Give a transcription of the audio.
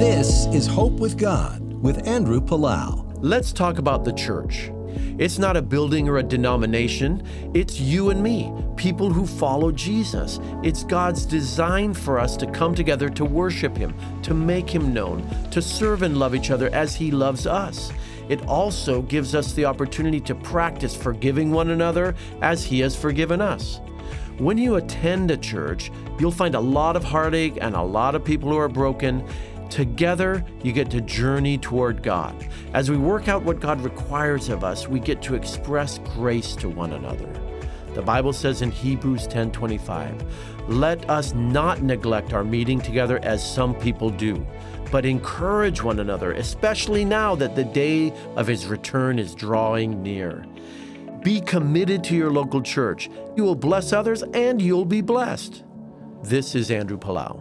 This is Hope with God with Andrew Palau. Let's talk about the church. It's not a building or a denomination, it's you and me, people who follow Jesus. It's God's design for us to come together to worship Him, to make Him known, to serve and love each other as He loves us. It also gives us the opportunity to practice forgiving one another as He has forgiven us. When you attend a church, you'll find a lot of heartache and a lot of people who are broken. Together, you get to journey toward God. As we work out what God requires of us, we get to express grace to one another. The Bible says in Hebrews 10:25, "Let us not neglect our meeting together as some people do, but encourage one another, especially now that the day of his return is drawing near." Be committed to your local church. You will bless others and you'll be blessed. This is Andrew Palau.